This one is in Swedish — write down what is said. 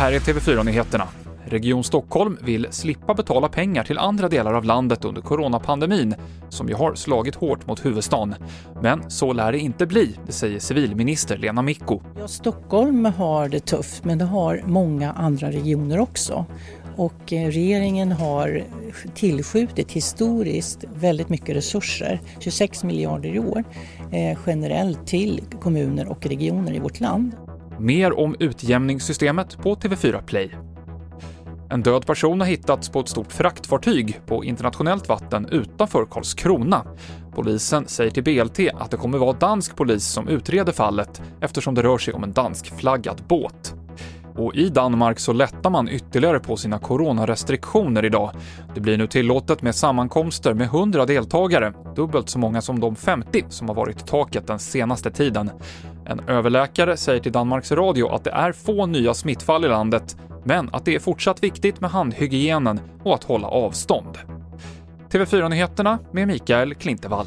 här är TV4-nyheterna. Region Stockholm vill slippa betala pengar till andra delar av landet under coronapandemin, som ju har slagit hårt mot huvudstaden. Men så lär det inte bli, det säger civilminister Lena Micko. Ja, Stockholm har det tufft, men det har många andra regioner också. Och eh, regeringen har tillskjutit historiskt väldigt mycket resurser, 26 miljarder i år, eh, generellt till kommuner och regioner i vårt land. Mer om utjämningssystemet på TV4 Play. En död person har hittats på ett stort fraktfartyg på internationellt vatten utanför Karlskrona. Polisen säger till BLT att det kommer vara dansk polis som utreder fallet eftersom det rör sig om en danskflaggad båt. Och i Danmark så lättar man ytterligare på sina coronarestriktioner idag. Det blir nu tillåtet med sammankomster med 100 deltagare, dubbelt så många som de 50 som har varit taket den senaste tiden. En överläkare säger till Danmarks Radio att det är få nya smittfall i landet, men att det är fortsatt viktigt med handhygienen och att hålla avstånd. TV4-nyheterna med Mikael Klintevall.